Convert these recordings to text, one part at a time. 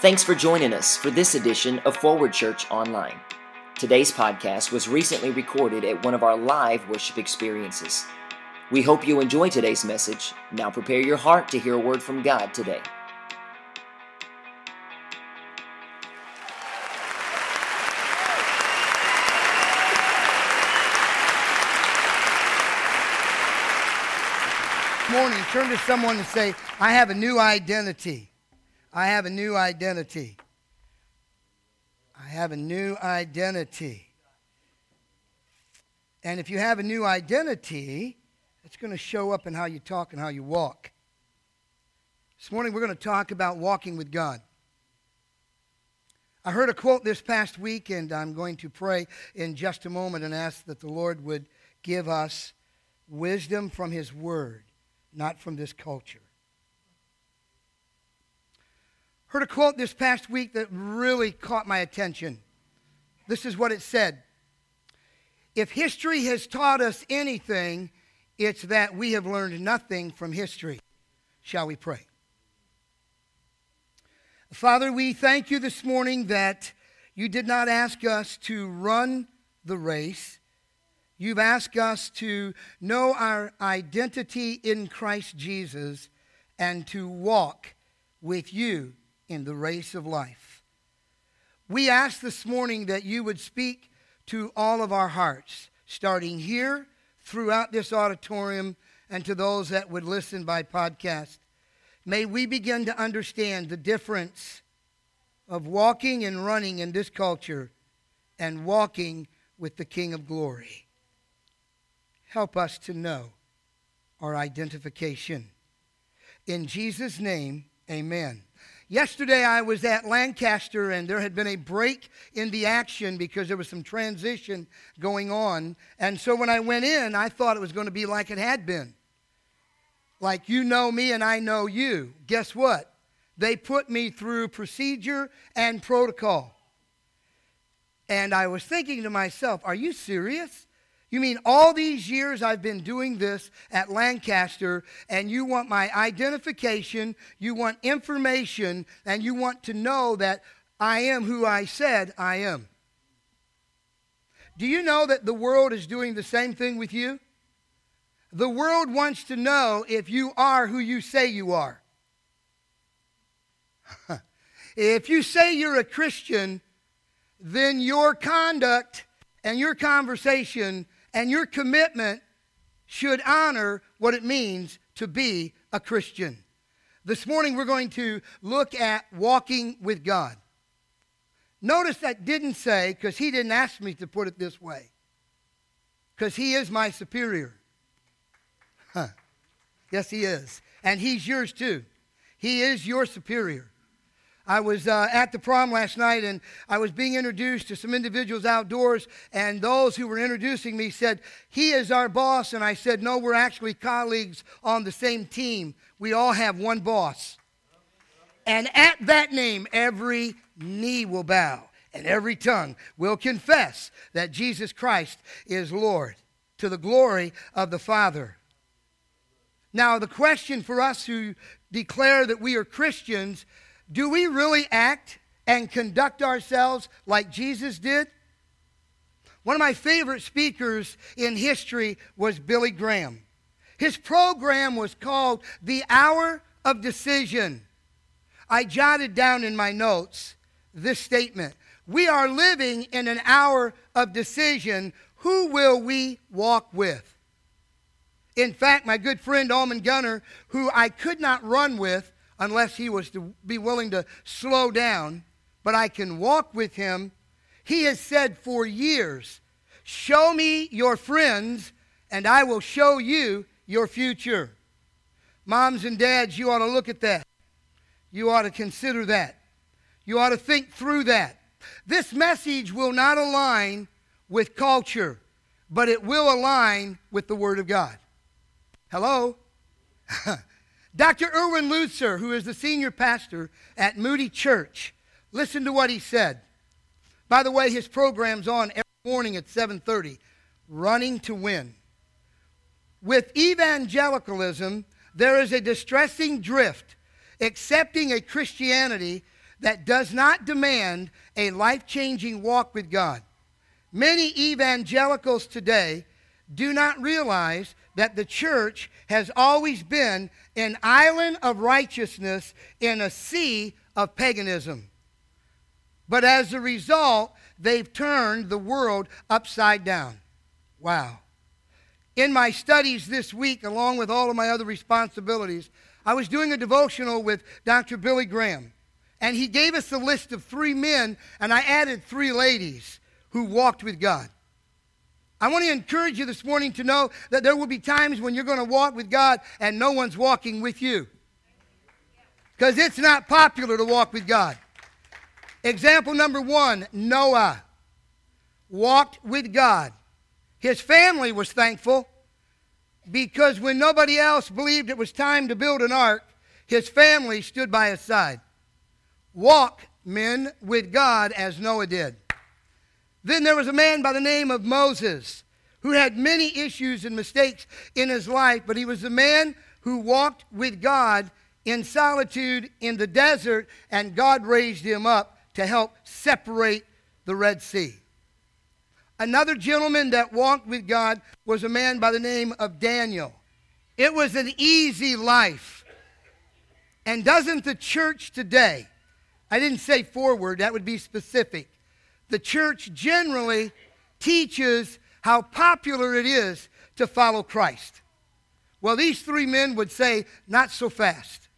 Thanks for joining us for this edition of Forward Church Online. Today's podcast was recently recorded at one of our live worship experiences. We hope you enjoy today's message. Now prepare your heart to hear a word from God today. morning, turn to someone and say, I have a new identity. I have a new identity. I have a new identity. And if you have a new identity, it's going to show up in how you talk and how you walk. This morning, we're going to talk about walking with God. I heard a quote this past week, and I'm going to pray in just a moment and ask that the Lord would give us wisdom from His Word not from this culture. Heard a quote this past week that really caught my attention. This is what it said If history has taught us anything, it's that we have learned nothing from history. Shall we pray? Father, we thank you this morning that you did not ask us to run the race, You've asked us to know our identity in Christ Jesus and to walk with you in the race of life. We ask this morning that you would speak to all of our hearts, starting here, throughout this auditorium, and to those that would listen by podcast. May we begin to understand the difference of walking and running in this culture and walking with the King of Glory. Help us to know our identification. In Jesus' name, amen. Yesterday I was at Lancaster and there had been a break in the action because there was some transition going on. And so when I went in, I thought it was going to be like it had been. Like you know me and I know you. Guess what? They put me through procedure and protocol. And I was thinking to myself, are you serious? You mean all these years I've been doing this at Lancaster, and you want my identification, you want information, and you want to know that I am who I said I am? Do you know that the world is doing the same thing with you? The world wants to know if you are who you say you are. if you say you're a Christian, then your conduct and your conversation and your commitment should honor what it means to be a Christian. This morning we're going to look at walking with God. Notice that didn't say, because he didn't ask me to put it this way, because he is my superior. Huh. Yes, he is. And he's yours too. He is your superior. I was uh, at the prom last night and I was being introduced to some individuals outdoors, and those who were introducing me said, He is our boss. And I said, No, we're actually colleagues on the same team. We all have one boss. And at that name, every knee will bow and every tongue will confess that Jesus Christ is Lord to the glory of the Father. Now, the question for us who declare that we are Christians do we really act and conduct ourselves like Jesus did? One of my favorite speakers in history was Billy Graham. His program was called The Hour of Decision. I jotted down in my notes this statement We are living in an hour of decision. Who will we walk with? In fact, my good friend Almond Gunner, who I could not run with, unless he was to be willing to slow down, but I can walk with him. He has said for years, Show me your friends, and I will show you your future. Moms and dads, you ought to look at that. You ought to consider that. You ought to think through that. This message will not align with culture, but it will align with the Word of God. Hello? Dr. Erwin Lutzer, who is the senior pastor at Moody Church, listen to what he said. By the way, his program's on every morning at 7:30, Running to Win. With evangelicalism, there is a distressing drift accepting a Christianity that does not demand a life changing walk with God. Many evangelicals today do not realize that the church has always been an island of righteousness in a sea of paganism. But as a result, they've turned the world upside down. Wow. In my studies this week, along with all of my other responsibilities, I was doing a devotional with Dr. Billy Graham. And he gave us a list of three men, and I added three ladies who walked with God. I want to encourage you this morning to know that there will be times when you're going to walk with God and no one's walking with you. Because it's not popular to walk with God. Example number one Noah walked with God. His family was thankful because when nobody else believed it was time to build an ark, his family stood by his side. Walk, men, with God as Noah did. Then there was a man by the name of Moses who had many issues and mistakes in his life, but he was a man who walked with God in solitude in the desert, and God raised him up to help separate the Red Sea. Another gentleman that walked with God was a man by the name of Daniel. It was an easy life. And doesn't the church today, I didn't say forward, that would be specific the church generally teaches how popular it is to follow Christ. Well, these three men would say, not so fast.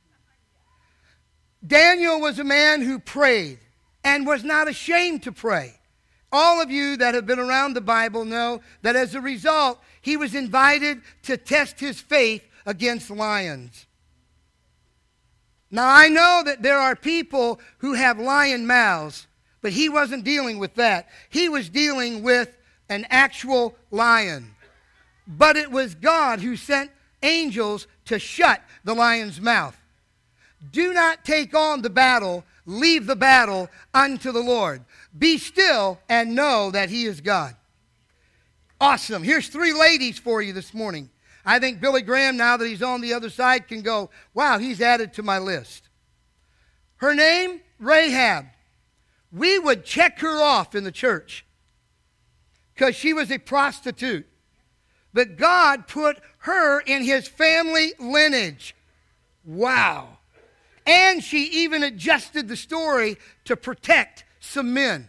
Daniel was a man who prayed and was not ashamed to pray. All of you that have been around the Bible know that as a result, he was invited to test his faith against lions. Now, I know that there are people who have lion mouths but he wasn't dealing with that. He was dealing with an actual lion. But it was God who sent angels to shut the lion's mouth. Do not take on the battle, leave the battle unto the Lord. Be still and know that He is God. Awesome. Here's three ladies for you this morning. I think Billy Graham, now that he's on the other side, can go, wow, he's added to my list. Her name, Rahab we would check her off in the church because she was a prostitute. But God put her in his family lineage. Wow. And she even adjusted the story to protect some men.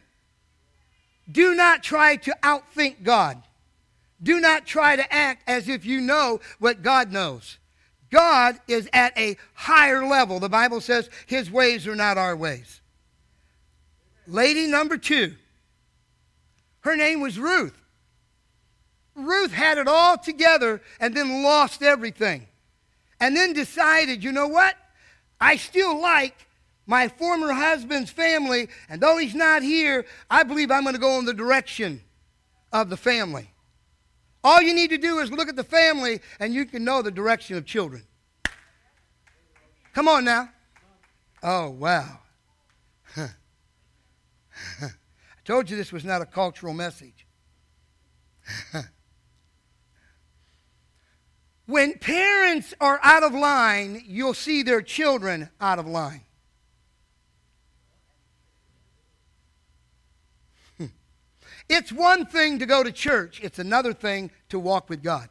Do not try to outthink God. Do not try to act as if you know what God knows. God is at a higher level. The Bible says his ways are not our ways. Lady number two, her name was Ruth. Ruth had it all together and then lost everything. And then decided, you know what? I still like my former husband's family, and though he's not here, I believe I'm going to go in the direction of the family. All you need to do is look at the family, and you can know the direction of children. Come on now. Oh, wow. I told you this was not a cultural message. when parents are out of line, you'll see their children out of line. It's one thing to go to church, it's another thing to walk with God.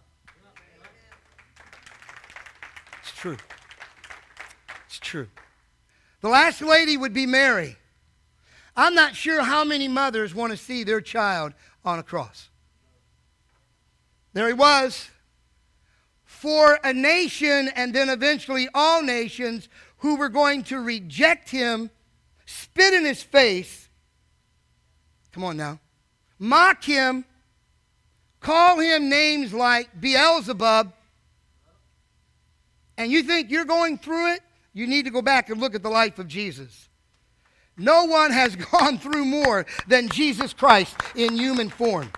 It's true. It's true. The last lady would be Mary. I'm not sure how many mothers want to see their child on a cross. There he was. For a nation and then eventually all nations who were going to reject him, spit in his face. Come on now. Mock him, call him names like Beelzebub. And you think you're going through it? You need to go back and look at the life of Jesus. No one has gone through more than Jesus Christ in human form.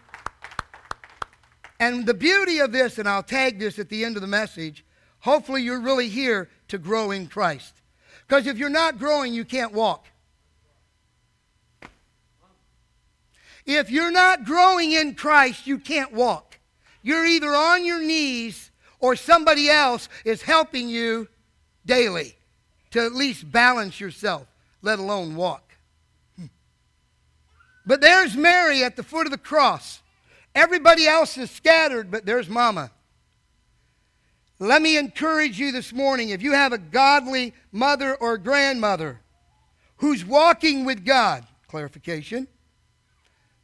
And the beauty of this, and I'll tag this at the end of the message, hopefully you're really here to grow in Christ. Because if you're not growing, you can't walk. If you're not growing in Christ, you can't walk. You're either on your knees or somebody else is helping you daily to at least balance yourself. Let alone walk. Hmm. But there's Mary at the foot of the cross. Everybody else is scattered, but there's Mama. Let me encourage you this morning if you have a godly mother or grandmother who's walking with God, clarification,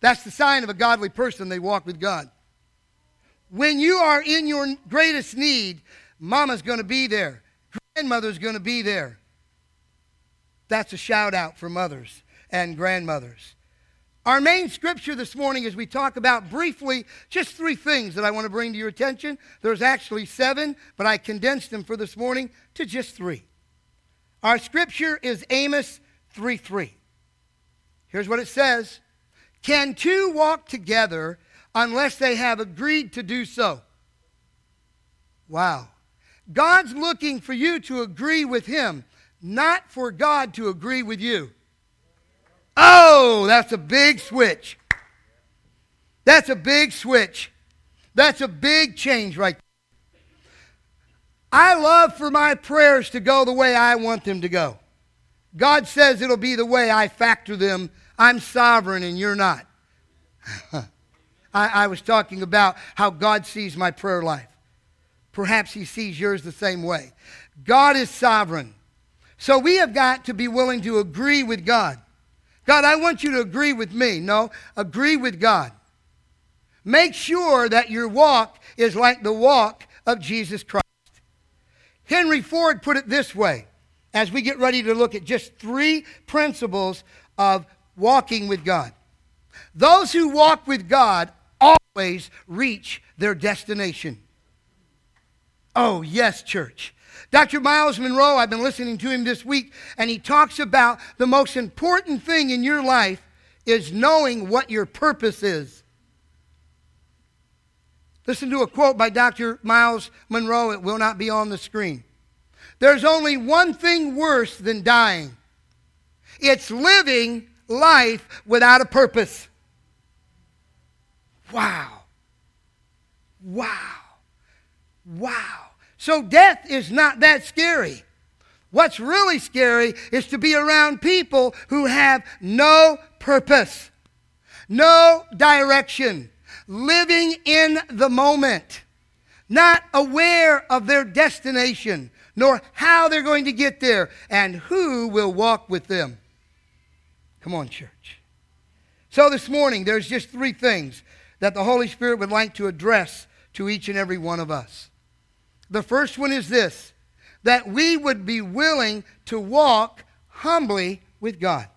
that's the sign of a godly person, they walk with God. When you are in your greatest need, mama's going to be there, grandmother's going to be there. That's a shout out for mothers and grandmothers. Our main scripture this morning, as we talk about briefly just three things that I want to bring to your attention. There's actually seven, but I condensed them for this morning to just three. Our scripture is Amos 3 3. Here's what it says Can two walk together unless they have agreed to do so? Wow. God's looking for you to agree with Him, not for God to agree with you. Oh, that's a big switch. That's a big switch. That's a big change right there. I love for my prayers to go the way I want them to go. God says it'll be the way I factor them. I'm sovereign and you're not. I, I, was talking about how God sees my prayer life. Perhaps He sees yours the same way. God is sovereign. So we have got to be willing to agree with God. God, I want you to agree with me. No, agree with God. Make sure that your walk is like the walk of Jesus Christ. Henry Ford put it this way as we get ready to look at just three principles of walking with God. Those who walk with God always reach their destination. Oh, yes, church. Dr. Myles Munroe, I've been listening to him this week, and he talks about the most important thing in your life is knowing what your purpose is. Listen to a quote by Dr. Myles Munroe. It will not be on the screen. There's only one thing worse than dying it's living life without a purpose. Wow. Wow. Wow. So death is not that scary. What's really scary is to be around people who have no purpose, no direction, living in the moment, not aware of their destination, nor how they're going to get there, and who will walk with them. Come on, church. So this morning, there's just three things that the Holy Spirit would like to address to each and every one of us. The first one is this that we would be willing to walk humbly with God.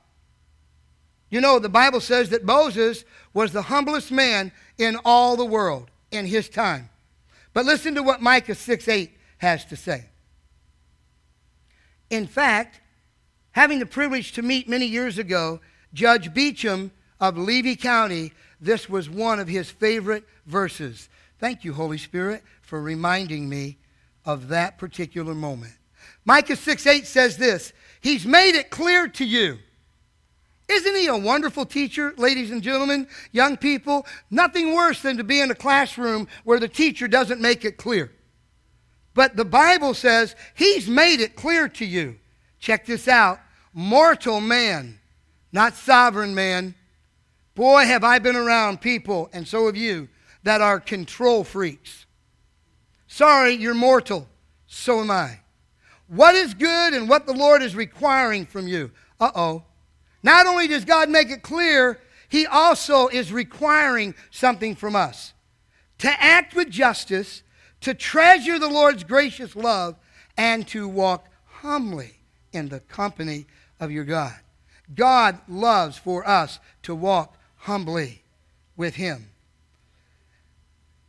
You know, the Bible says that Moses was the humblest man in all the world in his time. But listen to what Micah 6 8 has to say. In fact, having the privilege to meet many years ago Judge Beecham of Levy County, this was one of his favorite verses. Thank you, Holy Spirit, for reminding me of that particular moment. Micah 6 8 says this He's made it clear to you. Isn't he a wonderful teacher, ladies and gentlemen, young people? Nothing worse than to be in a classroom where the teacher doesn't make it clear. But the Bible says he's made it clear to you. Check this out mortal man, not sovereign man. Boy, have I been around people, and so have you, that are control freaks. Sorry, you're mortal. So am I. What is good and what the Lord is requiring from you? Uh oh. Not only does God make it clear, He also is requiring something from us to act with justice, to treasure the Lord's gracious love, and to walk humbly in the company of your God. God loves for us to walk humbly with Him.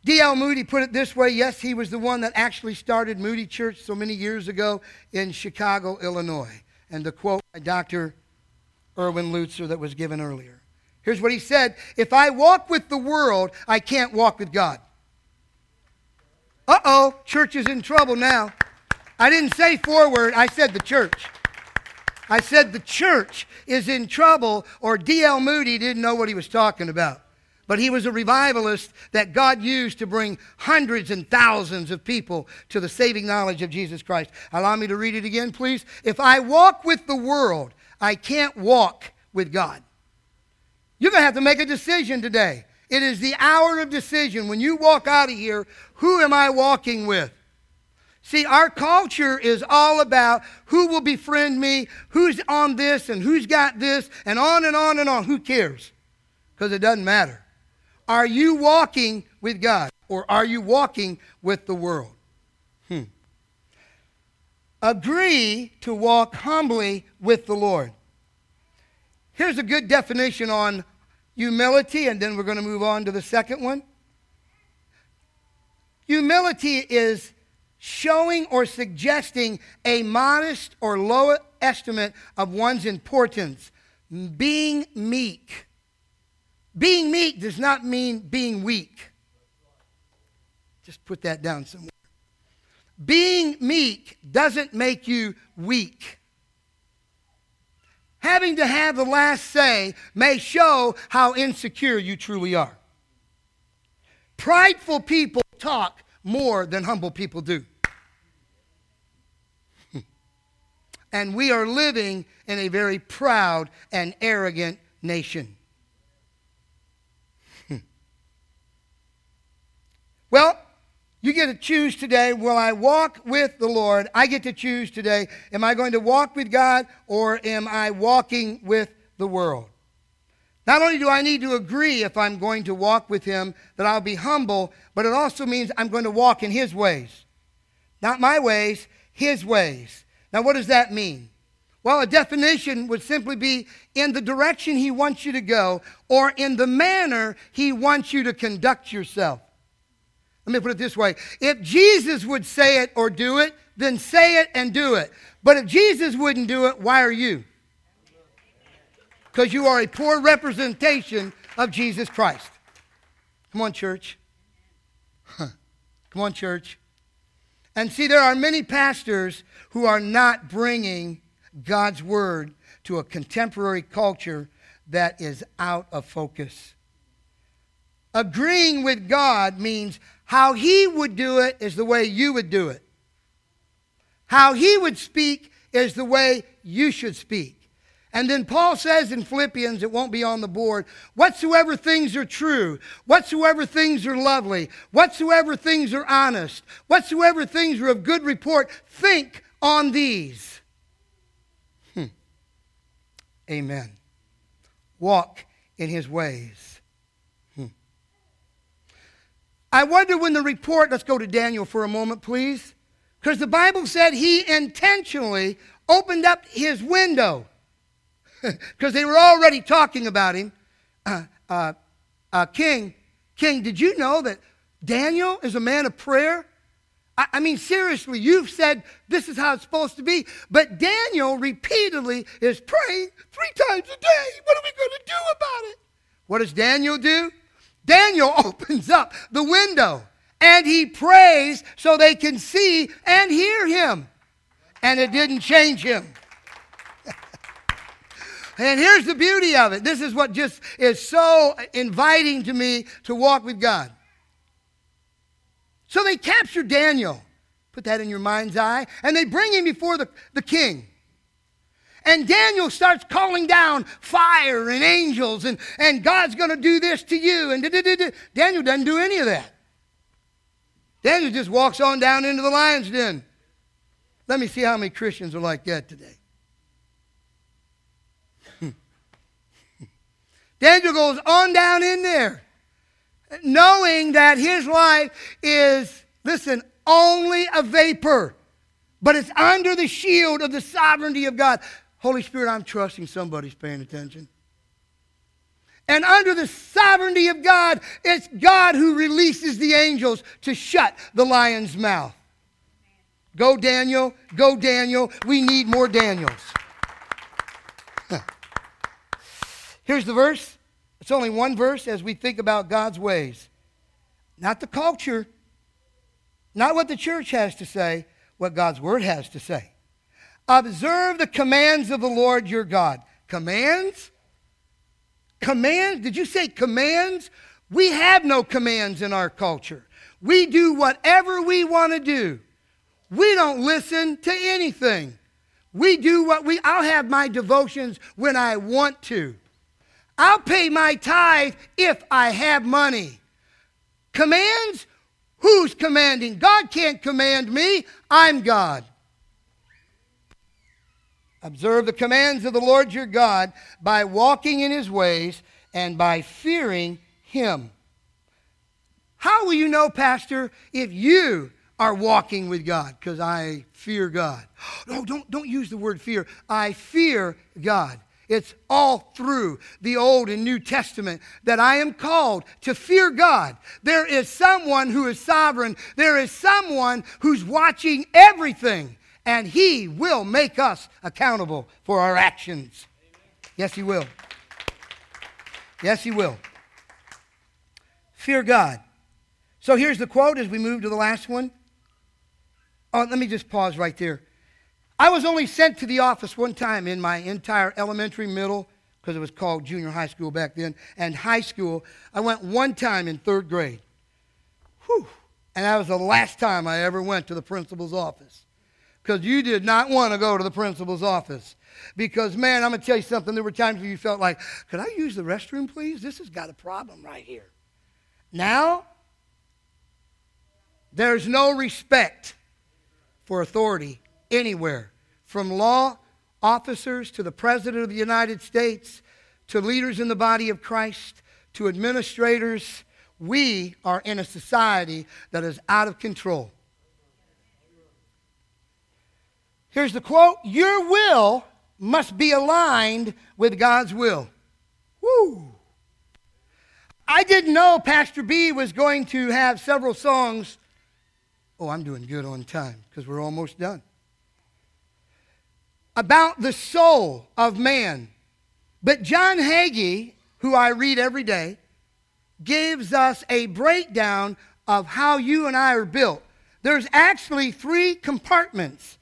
D.L. Moody put it this way yes, he was the one that actually started Moody Church so many years ago in Chicago, Illinois. And the quote by Dr. Erwin Lutzer that was given earlier. Here's what he said If I walk with the world, I can't walk with God. Uh oh, church is in trouble now. I didn't say forward, I said the church. I said the church is in trouble, or D.L. Moody didn't know what he was talking about. But he was a revivalist that God used to bring hundreds and thousands of people to the saving knowledge of Jesus Christ. Allow me to read it again, please. If I walk with the world, I can't walk with God. You're going to have to make a decision today. It is the hour of decision. When you walk out of here, who am I walking with? See, our culture is all about who will befriend me, who's on this, and who's got this, and on and on and on. Who cares? Because it doesn't matter. Are you walking with God, or are you walking with the world? Hmm. Agree to walk humbly with the Lord. Here's a good definition on humility, and then we're going to move on to the second one. Humility is showing or suggesting a modest or low estimate of one's importance, being meek. Being meek does not mean being weak. Just put that down somewhere. Being meek doesn't make you weak. Having to have the last say may show how insecure you truly are. Prideful people talk more than humble people do. and we are living in a very proud and arrogant nation. Well, you get to choose today will I walk with the Lord? I get to choose today. Am I going to walk with God or am I walking with the world? Not only do I need to agree if I'm going to walk with Him that I'll be humble, but it also means I'm going to walk in His ways. Not my ways, His ways. Now, what does that mean? Well, a definition would simply be in the direction He wants you to go or in the manner He wants you to conduct yourself. Let me put it this way if Jesus would say it or do it, then say it and do it. But if Jesus wouldn't do it, why are you? Because you are a poor representation of Jesus Christ. Come on, church. Come on, church. And see, there are many pastors who are not bringing God's word to a contemporary culture that is out of focus. Agreeing with God means how he would do it is the way you would do it. How he would speak is the way you should speak. And then Paul says in Philippians, it won't be on the board, whatsoever things are true, whatsoever things are lovely, whatsoever things are honest, whatsoever things are of good report, think on these. Hmm. Amen. Walk in his ways. I wonder when the report, let's go to Daniel for a moment, please. Because the Bible said he intentionally opened up his window. Because they were already talking about him. Uh, uh, uh, King, King, did you know that Daniel is a man of prayer? I, I mean, seriously, you've said this is how it's supposed to be. But Daniel repeatedly is praying three times a day. What are we going to do about it? What does Daniel do? Daniel opens up the window and he prays so they can see and hear him. And it didn't change him. and here's the beauty of it. This is what just is so inviting to me to walk with God. So they capture Daniel. Put that in your mind's eye. And they bring him before the, the king. And Daniel starts calling down fire and angels, and, and God's going to do this to you. And Daniel doesn't do any of that. Daniel just walks on down into the lion's den. Let me see how many Christians are like that today. Daniel goes on down in there, knowing that his life is, listen, only a vapor, but it's under the shield of the sovereignty of God. Holy Spirit, I'm trusting somebody's paying attention. And under the sovereignty of God, it's God who releases the angels to shut the lion's mouth. Go, Daniel. Go, Daniel. We need more Daniels. Here's the verse. It's only one verse as we think about God's ways. Not the culture, not what the church has to say, what God's word has to say. Observe the commands of the Lord your God. Commands? Commands? Did you say commands? We have no commands in our culture. We do whatever we want to do. We don't listen to anything. We do what we, I'll have my devotions when I want to. I'll pay my tithe if I have money. Commands? Who's commanding? God can't command me. I'm God. Observe the commands of the Lord your God by walking in his ways and by fearing him. How will you know, Pastor, if you are walking with God? Because I fear God. No, don't, don't use the word fear. I fear God. It's all through the Old and New Testament that I am called to fear God. There is someone who is sovereign, there is someone who's watching everything, and He will make us accountable for our actions. Yes, He will. Yes, He will. Fear God. So here's the quote as we move to the last one. Oh, let me just pause right there. I was only sent to the office one time in my entire elementary, middle, because it was called junior high school back then, and high school. I went one time in third grade. Whew. And that was the last time I ever went to the principal's office. Because you did not want to go to the principal's office. Because, man, I'm going to tell you something. There were times where you felt like, could I use the restroom, please? This has got a problem right here. Now, there's no respect for authority anywhere, from law officers to the President of the United States to leaders in the body of Christ to administrators. We are in a society that is out of control. Here's the quote Your will must be aligned with God's will. Woo! I didn't know Pastor B was going to have several songs. Oh, I'm doing good on time because we're almost done about the soul of man. But John Hagee, who I read every day, gives us a breakdown of how you and I are built. There's actually three compartments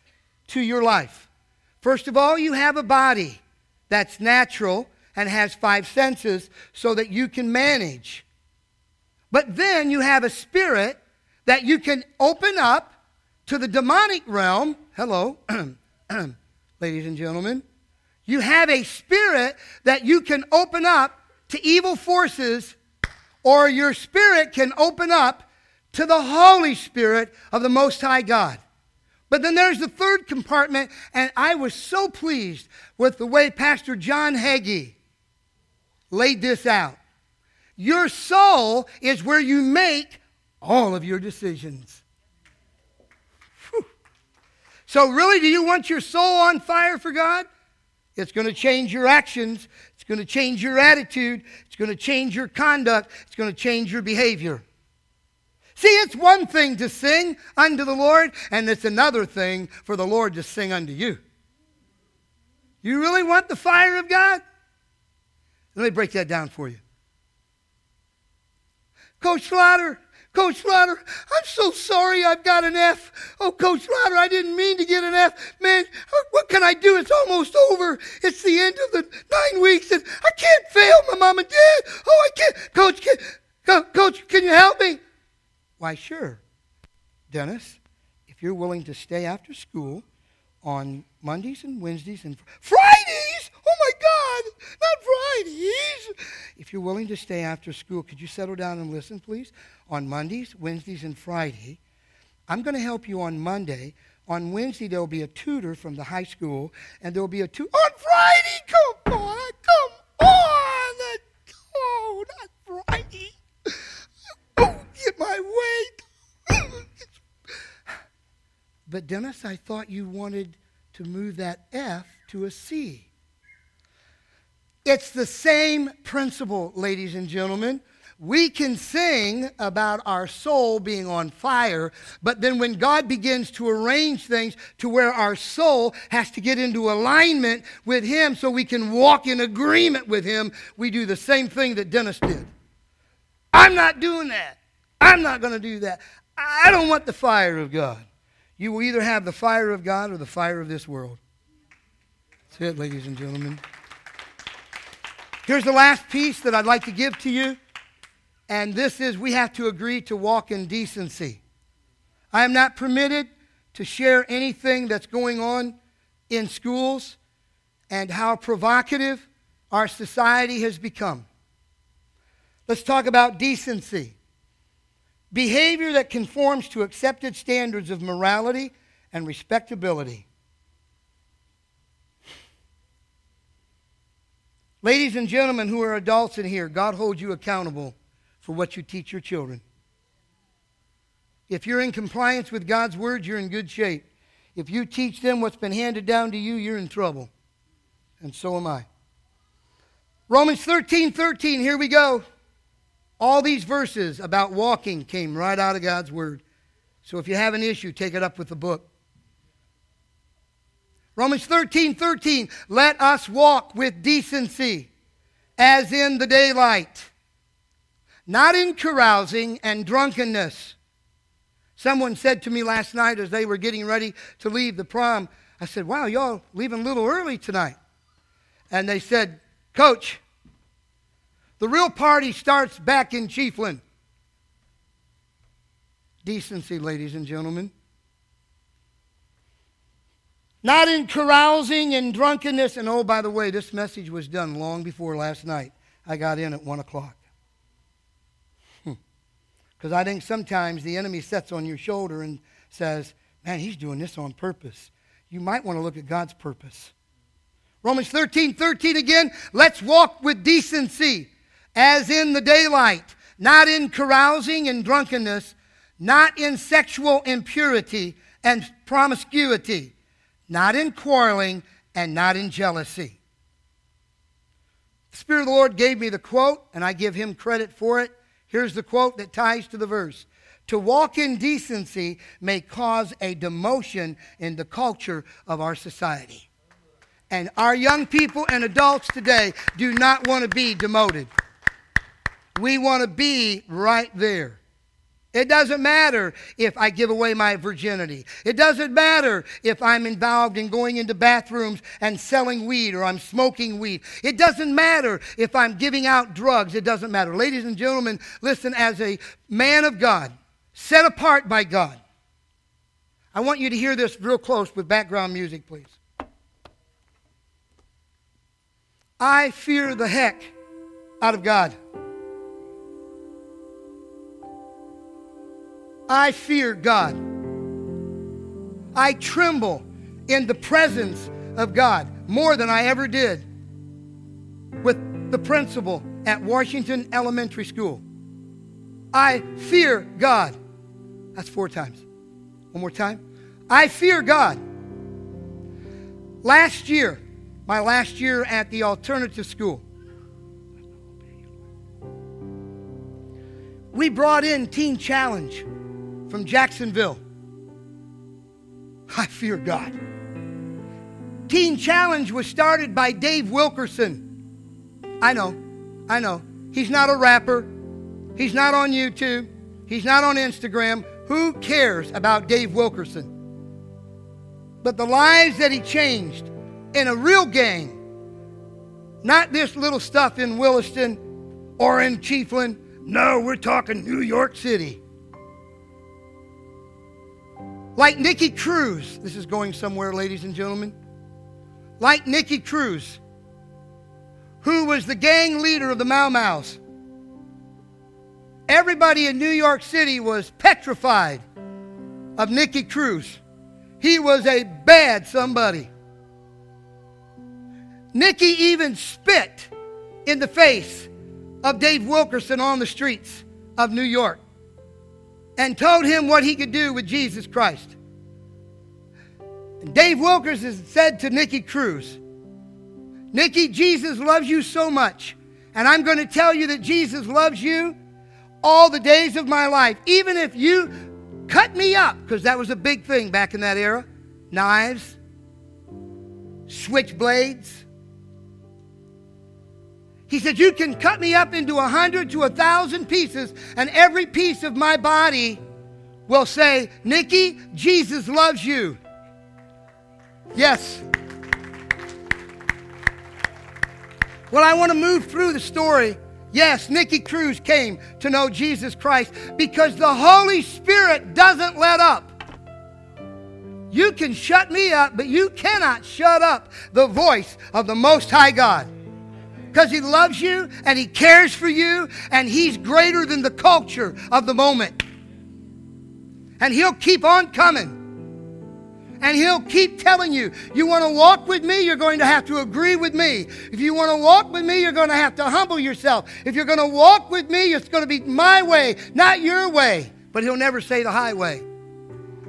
to your life. First of all, you have a body that's natural and has five senses so that you can manage. But then you have a spirit that you can open up to the demonic realm. Hello. ladies and gentlemen. You have a spirit that you can open up to evil forces, or your spirit can open up to the Holy Spirit of the Most High God. But then there's the third compartment, and I was so pleased with the way Pastor John Hagee laid this out. Your soul is where you make all of your decisions. So, really, do you want your soul on fire for God? It's going to change your actions. It's going to change your attitude. It's going to change your conduct. It's going to change your behavior. See, it's one thing to sing unto the Lord, and it's another thing for the Lord to sing unto you. You really want the fire of God? Let me break that down for you. Coach Slaughter, Coach Slaughter, I'm so sorry I've got an F. Oh, Coach Slaughter, I didn't mean to get an F. Man, uh, what can I do? It's almost over. It's the end of the nine weeks, and I can't fail my mom and dad. Oh, I can't. Coach, can, Coach, can you help me? Why, sure. Dennis, if you're willing to stay after school on Mondays and Wednesdays and Fridays. Oh my God, not Fridays. If you're willing to stay after school, could you settle down and listen, please? On Mondays, Wednesdays, and Friday, I'm going to help you on Monday. On Wednesday, there'll be a tutor from the high school, and there'll be a tutor. On Friday, come on, come on. Oh, not Friday. Oh, get my weight. But Dennis, I thought you wanted to move that F to a C. It's the same principle, ladies and gentlemen. We can sing about our soul being on fire, but then when God begins to arrange things to where our soul has to get into alignment with Him so we can walk in agreement with Him, we do the same thing that Dennis did. I'm not doing that. I'm not going to do that. I don't want the fire of God. You will either have the fire of God or the fire of this world. That's it, ladies and gentlemen. Here's the last piece that I'd like to give to you, and this is we have to agree to walk in decency. I am not permitted to share anything that's going on in schools and how provocative our society has become. Let's talk about decency. Behavior that conforms to accepted standards of morality and respectability. Ladies and gentlemen who are adults in here, God holds you accountable for what you teach your children. If you're in compliance with God's word, you're in good shape. If you teach them what's been handed down to you, you're in trouble. And so am I. Romans 13 13, here we go. All these verses about walking came right out of God's word. So if you have an issue, take it up with the book. Romans 13 13, let us walk with decency as in the daylight, not in carousing and drunkenness Someone said to me last night as they were getting ready to leave the prom, I said, Wow, y'all leaving a little early tonight. And they said, Coach, the real party starts back in Chiefland. Decency, ladies and gentlemen. Not in carousing and drunkenness. And oh, by the way, this message was done long before last night. I got in at 1 o'clock. Hmm. Because I think sometimes the enemy sets on your shoulder and says, Man, he's doing this on purpose. You might want to look at God's purpose. Romans 13 13 again. Let's walk with decency as in the daylight, not in carousing and drunkenness, not in sexual impurity and promiscuity, not in quarreling and not in jealousy. The Spirit of the Lord gave me the quote, and I give him credit for it. Here's the quote that ties to the verse. To walk in decency may cause a demotion in the culture of our society. And our young people and adults today do not want to be demoted. We want to be right there. It doesn't matter if I give away my virginity. It doesn't matter if I'm involved in going into bathrooms and selling weed or I'm smoking weed. It doesn't matter if I'm giving out drugs. It doesn't matter. Ladies and gentlemen, listen, as a man of God, set apart by God, I want you to hear this real close with background music, please. I fear the heck out of God. I fear God. I tremble in the presence of God more than I ever did with the principal at Washington Elementary School. I fear God. That's four times. One more time. I fear God. Last year, my last year at the alternative school, we brought in Teen Challenge from Jacksonville. I fear God. Teen Challenge was started by Dave Wilkerson. I know, I know. He's not a rapper. He's not on YouTube. He's not on Instagram. Who cares about Dave Wilkerson? But the lives that he changed in a real game, not this little stuff in Williston or in Chiefland. No, we're talking New York City. Like Nicky Cruz, this is going somewhere, ladies and gentlemen. Like Nicky Cruz, who was the gang leader of the Mau Mau's. Everybody in New York City was petrified of Nicky Cruz. He was a bad somebody. Nicky even spit in the face of Dave Wilkerson on the streets of New York and told him what he could do with Jesus Christ. And Dave has said to Nicky Cruz, Nicky, Jesus loves you so much, and I'm going to tell you that Jesus loves you all the days of my life, even if you cut me up, because that was a big thing back in that era knives, switchblades. He said, You can cut me up into a hundred to a thousand pieces, and every piece of my body will say, Nicky, Jesus loves you. Yes. Well, I want to move through the story. Yes, Nicky Cruz came to know Jesus Christ because the Holy Spirit doesn't let up. You can shut me up, but you cannot shut up the voice of the Most High God. Because He loves you and He cares for you, and He's greater than the culture of the moment. And He'll keep on coming. And he'll keep telling you, you want to walk with me, you're going to have to agree with me. If you want to walk with me, you're going to have to humble yourself. If you're going to walk with me, it's going to be my way, not your way. But he'll never say the highway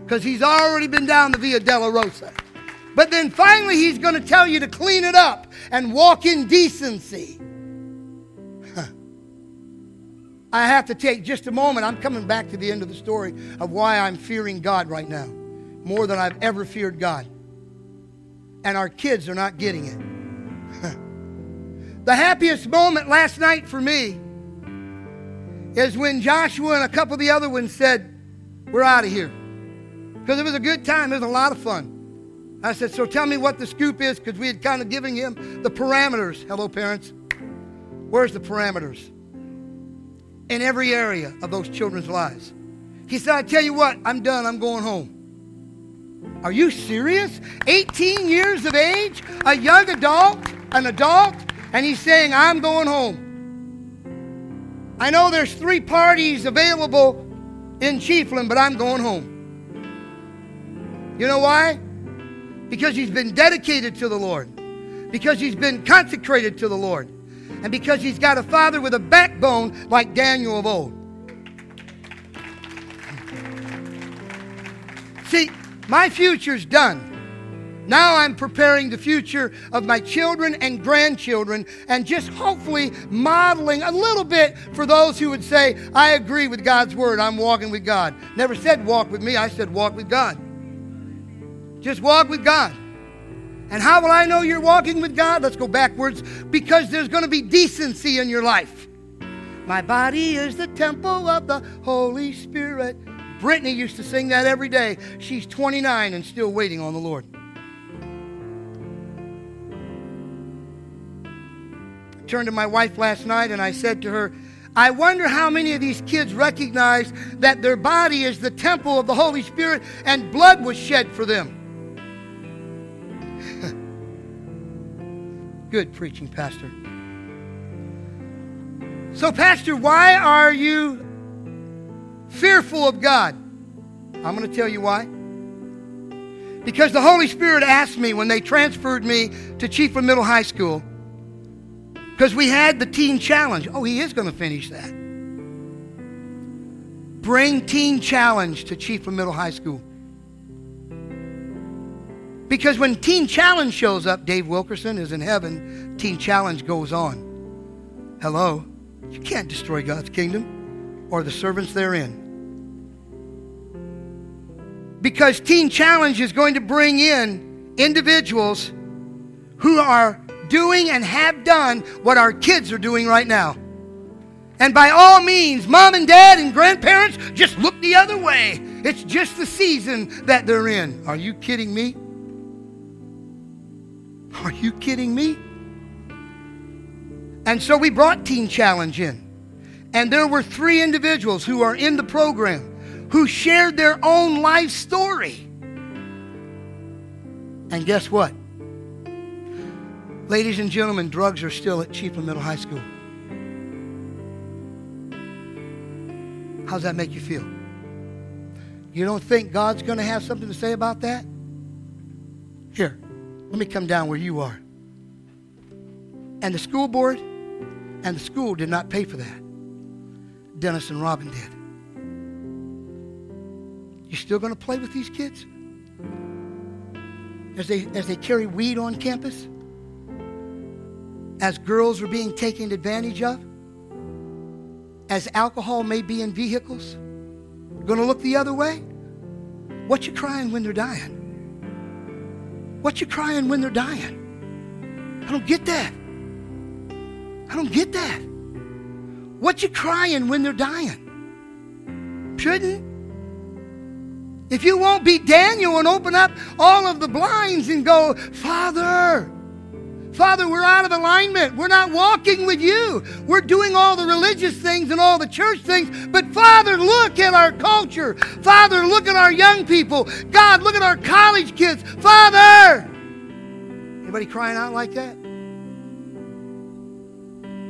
because he's already been down the Via Dolorosa. But then finally, he's going to tell you to clean it up and walk in decency. I have to take just a moment. I'm coming back to the end of the story of why I'm fearing God right now more than I've ever feared God. And our kids are not getting it. the happiest moment last night for me is when Joshua and a couple of the other ones said, We're out of here. Because it was a good time, it was a lot of fun. I said, So tell me what the scoop is, because we had kind of given him the parameters. Hello, parents. Where's the parameters? In every area of those children's lives. He said, I tell you what, I'm done, I'm going home. Are you serious? 18 years of age, a young adult, an adult, and he's saying, I'm going home. I know there's three parties available in Chiefland, but I'm going home. You know why? Because he's been dedicated to the Lord, because he's been consecrated to the Lord, and because he's got a father with a backbone like Daniel of old. See, my future's done. Now I'm preparing the future of my children and grandchildren and just hopefully modeling a little bit for those who would say, I agree with God's word. I'm walking with God. Never said walk with me, I said walk with God. Just walk with God. And how will I know you're walking with God? Let's go backwards. Because there's going to be decency in your life. My body is the temple of the Holy Spirit. Brittany used to sing that every day. She's 29 and still waiting on the Lord. I turned to my wife last night and I said to her, I wonder how many of these kids recognize that their body is the temple of the Holy Spirit and blood was shed for them. Good preaching, Pastor. So, Pastor, why are you fearful of God. I'm going to tell you why. Because the Holy Spirit asked me when they transferred me to Chiefland Middle High School, because we had the teen challenge. Oh, he is going to finish that. Bring teen challenge to Chiefland Middle High School. Because when Teen Challenge shows up, Dave Wilkerson is in heaven, Teen Challenge goes on. Hello? You can't destroy God's kingdom or the servants therein because Teen Challenge is going to bring in individuals who are doing and have done what our kids are doing right now. And by all means, mom and dad and grandparents, just look the other way. It's just the season that they're in. Are you kidding me? Are you kidding me? And so we brought Teen Challenge in. And there were three individuals who are in the program who shared their own life story. And guess what? Ladies and gentlemen, drugs are still at Chiefland Middle High School. How's that make you feel? You don't think God's going to have something to say about that? Here, let me come down where you are. And the school board and the school did not pay for that. Dennis and Robin did. You still going to play with these kids? As they, as they carry weed on campus? As girls are being taken advantage of? As alcohol may be in vehicles? Going to look the other way? What you crying when they're dying? What you crying when they're dying? I don't get that. I don't get that. What you crying when they're dying? Shouldn't if you won't be Daniel and open up all of the blinds and go, Father, Father, we're out of alignment. We're not walking with you. We're doing all the religious things and all the church things. But Father, look at our culture. Father, look at our young people. God, look at our college kids. Father! Anybody crying out like that?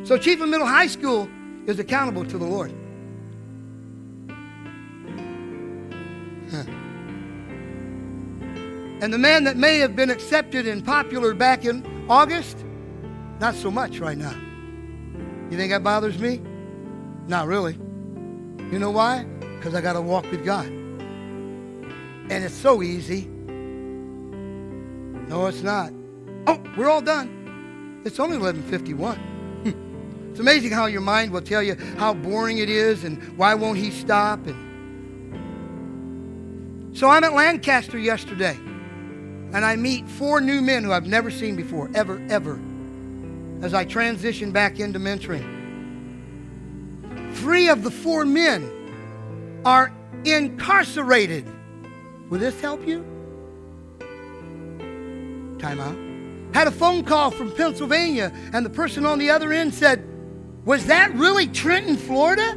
So Chiefland Middle High School is accountable to the Lord. And the man that may have been accepted and popular back in August, not so much right now. You think that bothers me? Not really. You know why? Because I got to walk with God. And it's so easy. No, it's not. Oh, we're all done. It's only 1151. it's amazing how your mind will tell you how boring it is and why won't he stop. And so I'm at Lancaster yesterday and I meet four new men who I've never seen before, ever, ever, as I transition back into mentoring. Three of the four men are incarcerated. Will this help you? Time out. Had a phone call from Pennsylvania, and the person on the other end said, Was that really Trenton, Florida?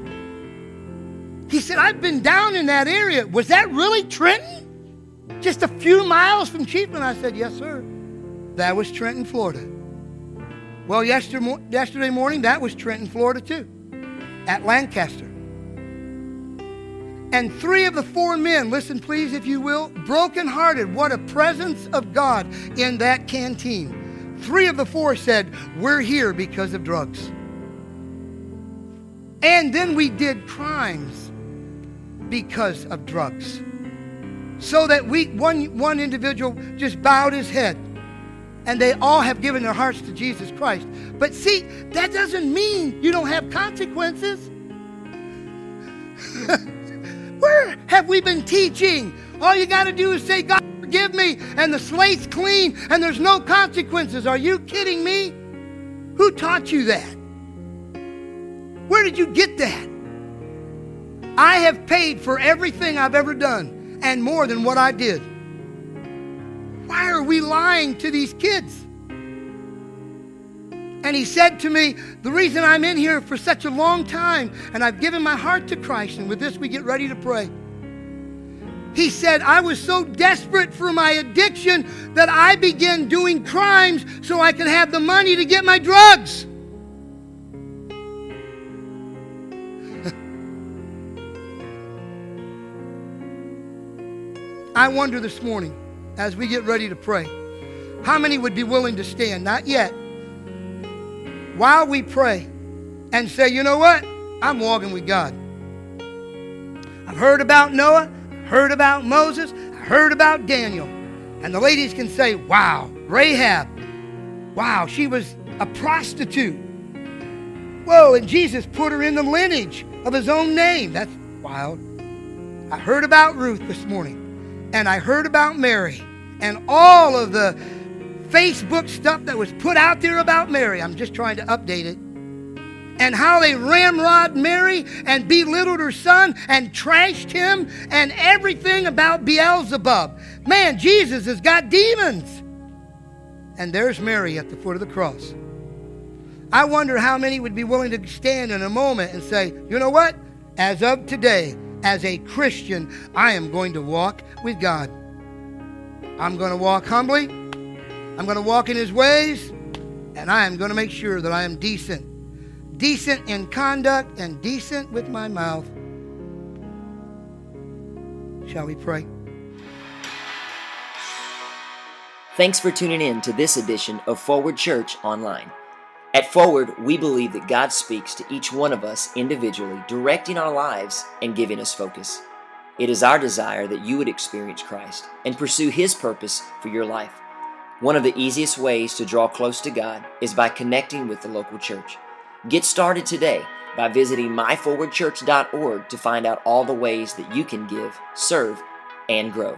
He said, I've been down in that area. Was that really Trenton? Just a few miles from Chiefland. I said, Yes, sir. That was Trenton, Florida. Well, yesterday morning, that was Trenton, Florida, too, at Lancaster. And three of the four men, listen please, if you will, brokenhearted. What a presence of God in that canteen. Three of the four said, We're here because of drugs. And then we did crimes because of drugs so that we one one individual just bowed his head and they all have given their hearts to Jesus Christ. But see, that doesn't mean you don't have consequences. Where have we been teaching? All you got to do is say, God, forgive me, and the slate's clean, and there's no consequences. Are you kidding me? Who taught you that? Where did you get that? I have paid for everything I've ever done and more than what I did. Why are we lying to these kids? And he said to me, The reason I'm in here for such a long time and I've given my heart to Christ, and with this we get ready to pray. He said, I was so desperate for my addiction that I began doing crimes so I could have the money to get my drugs. I wonder this morning, as we get ready to pray, how many would be willing to stand? Not yet. While we pray and say, you know what? I'm walking with God. I've heard about Noah, heard about Moses, I heard about Daniel. And the ladies can say, wow, Rahab, wow, she was a prostitute. Whoa, and Jesus put her in the lineage of his own name. That's wild. I heard about Ruth this morning and I heard about Mary and all of the Facebook stuff that was put out there about Mary. I'm just trying to update it. And how they ramrod Mary and belittled her son and trashed him and everything about Beelzebub. Man, Jesus has got demons. And there's Mary at the foot of the cross. I wonder how many would be willing to stand in a moment and say, you know what? As of today, as a Christian, I am going to walk with God. I'm going to walk humbly. I'm going to walk in His ways. And I am going to make sure that I am decent. Decent in conduct and decent with my mouth. Shall we pray? Thanks for tuning in to this edition of Forward Church Online. At Forward, we believe that God speaks to each one of us individually, directing our lives and giving us focus. It is our desire that you would experience Christ and pursue His purpose for your life. One of the easiest ways to draw close to God is by connecting with the local church. Get started today by visiting myforwardchurch.org to find out all the ways that you can give, serve, and grow.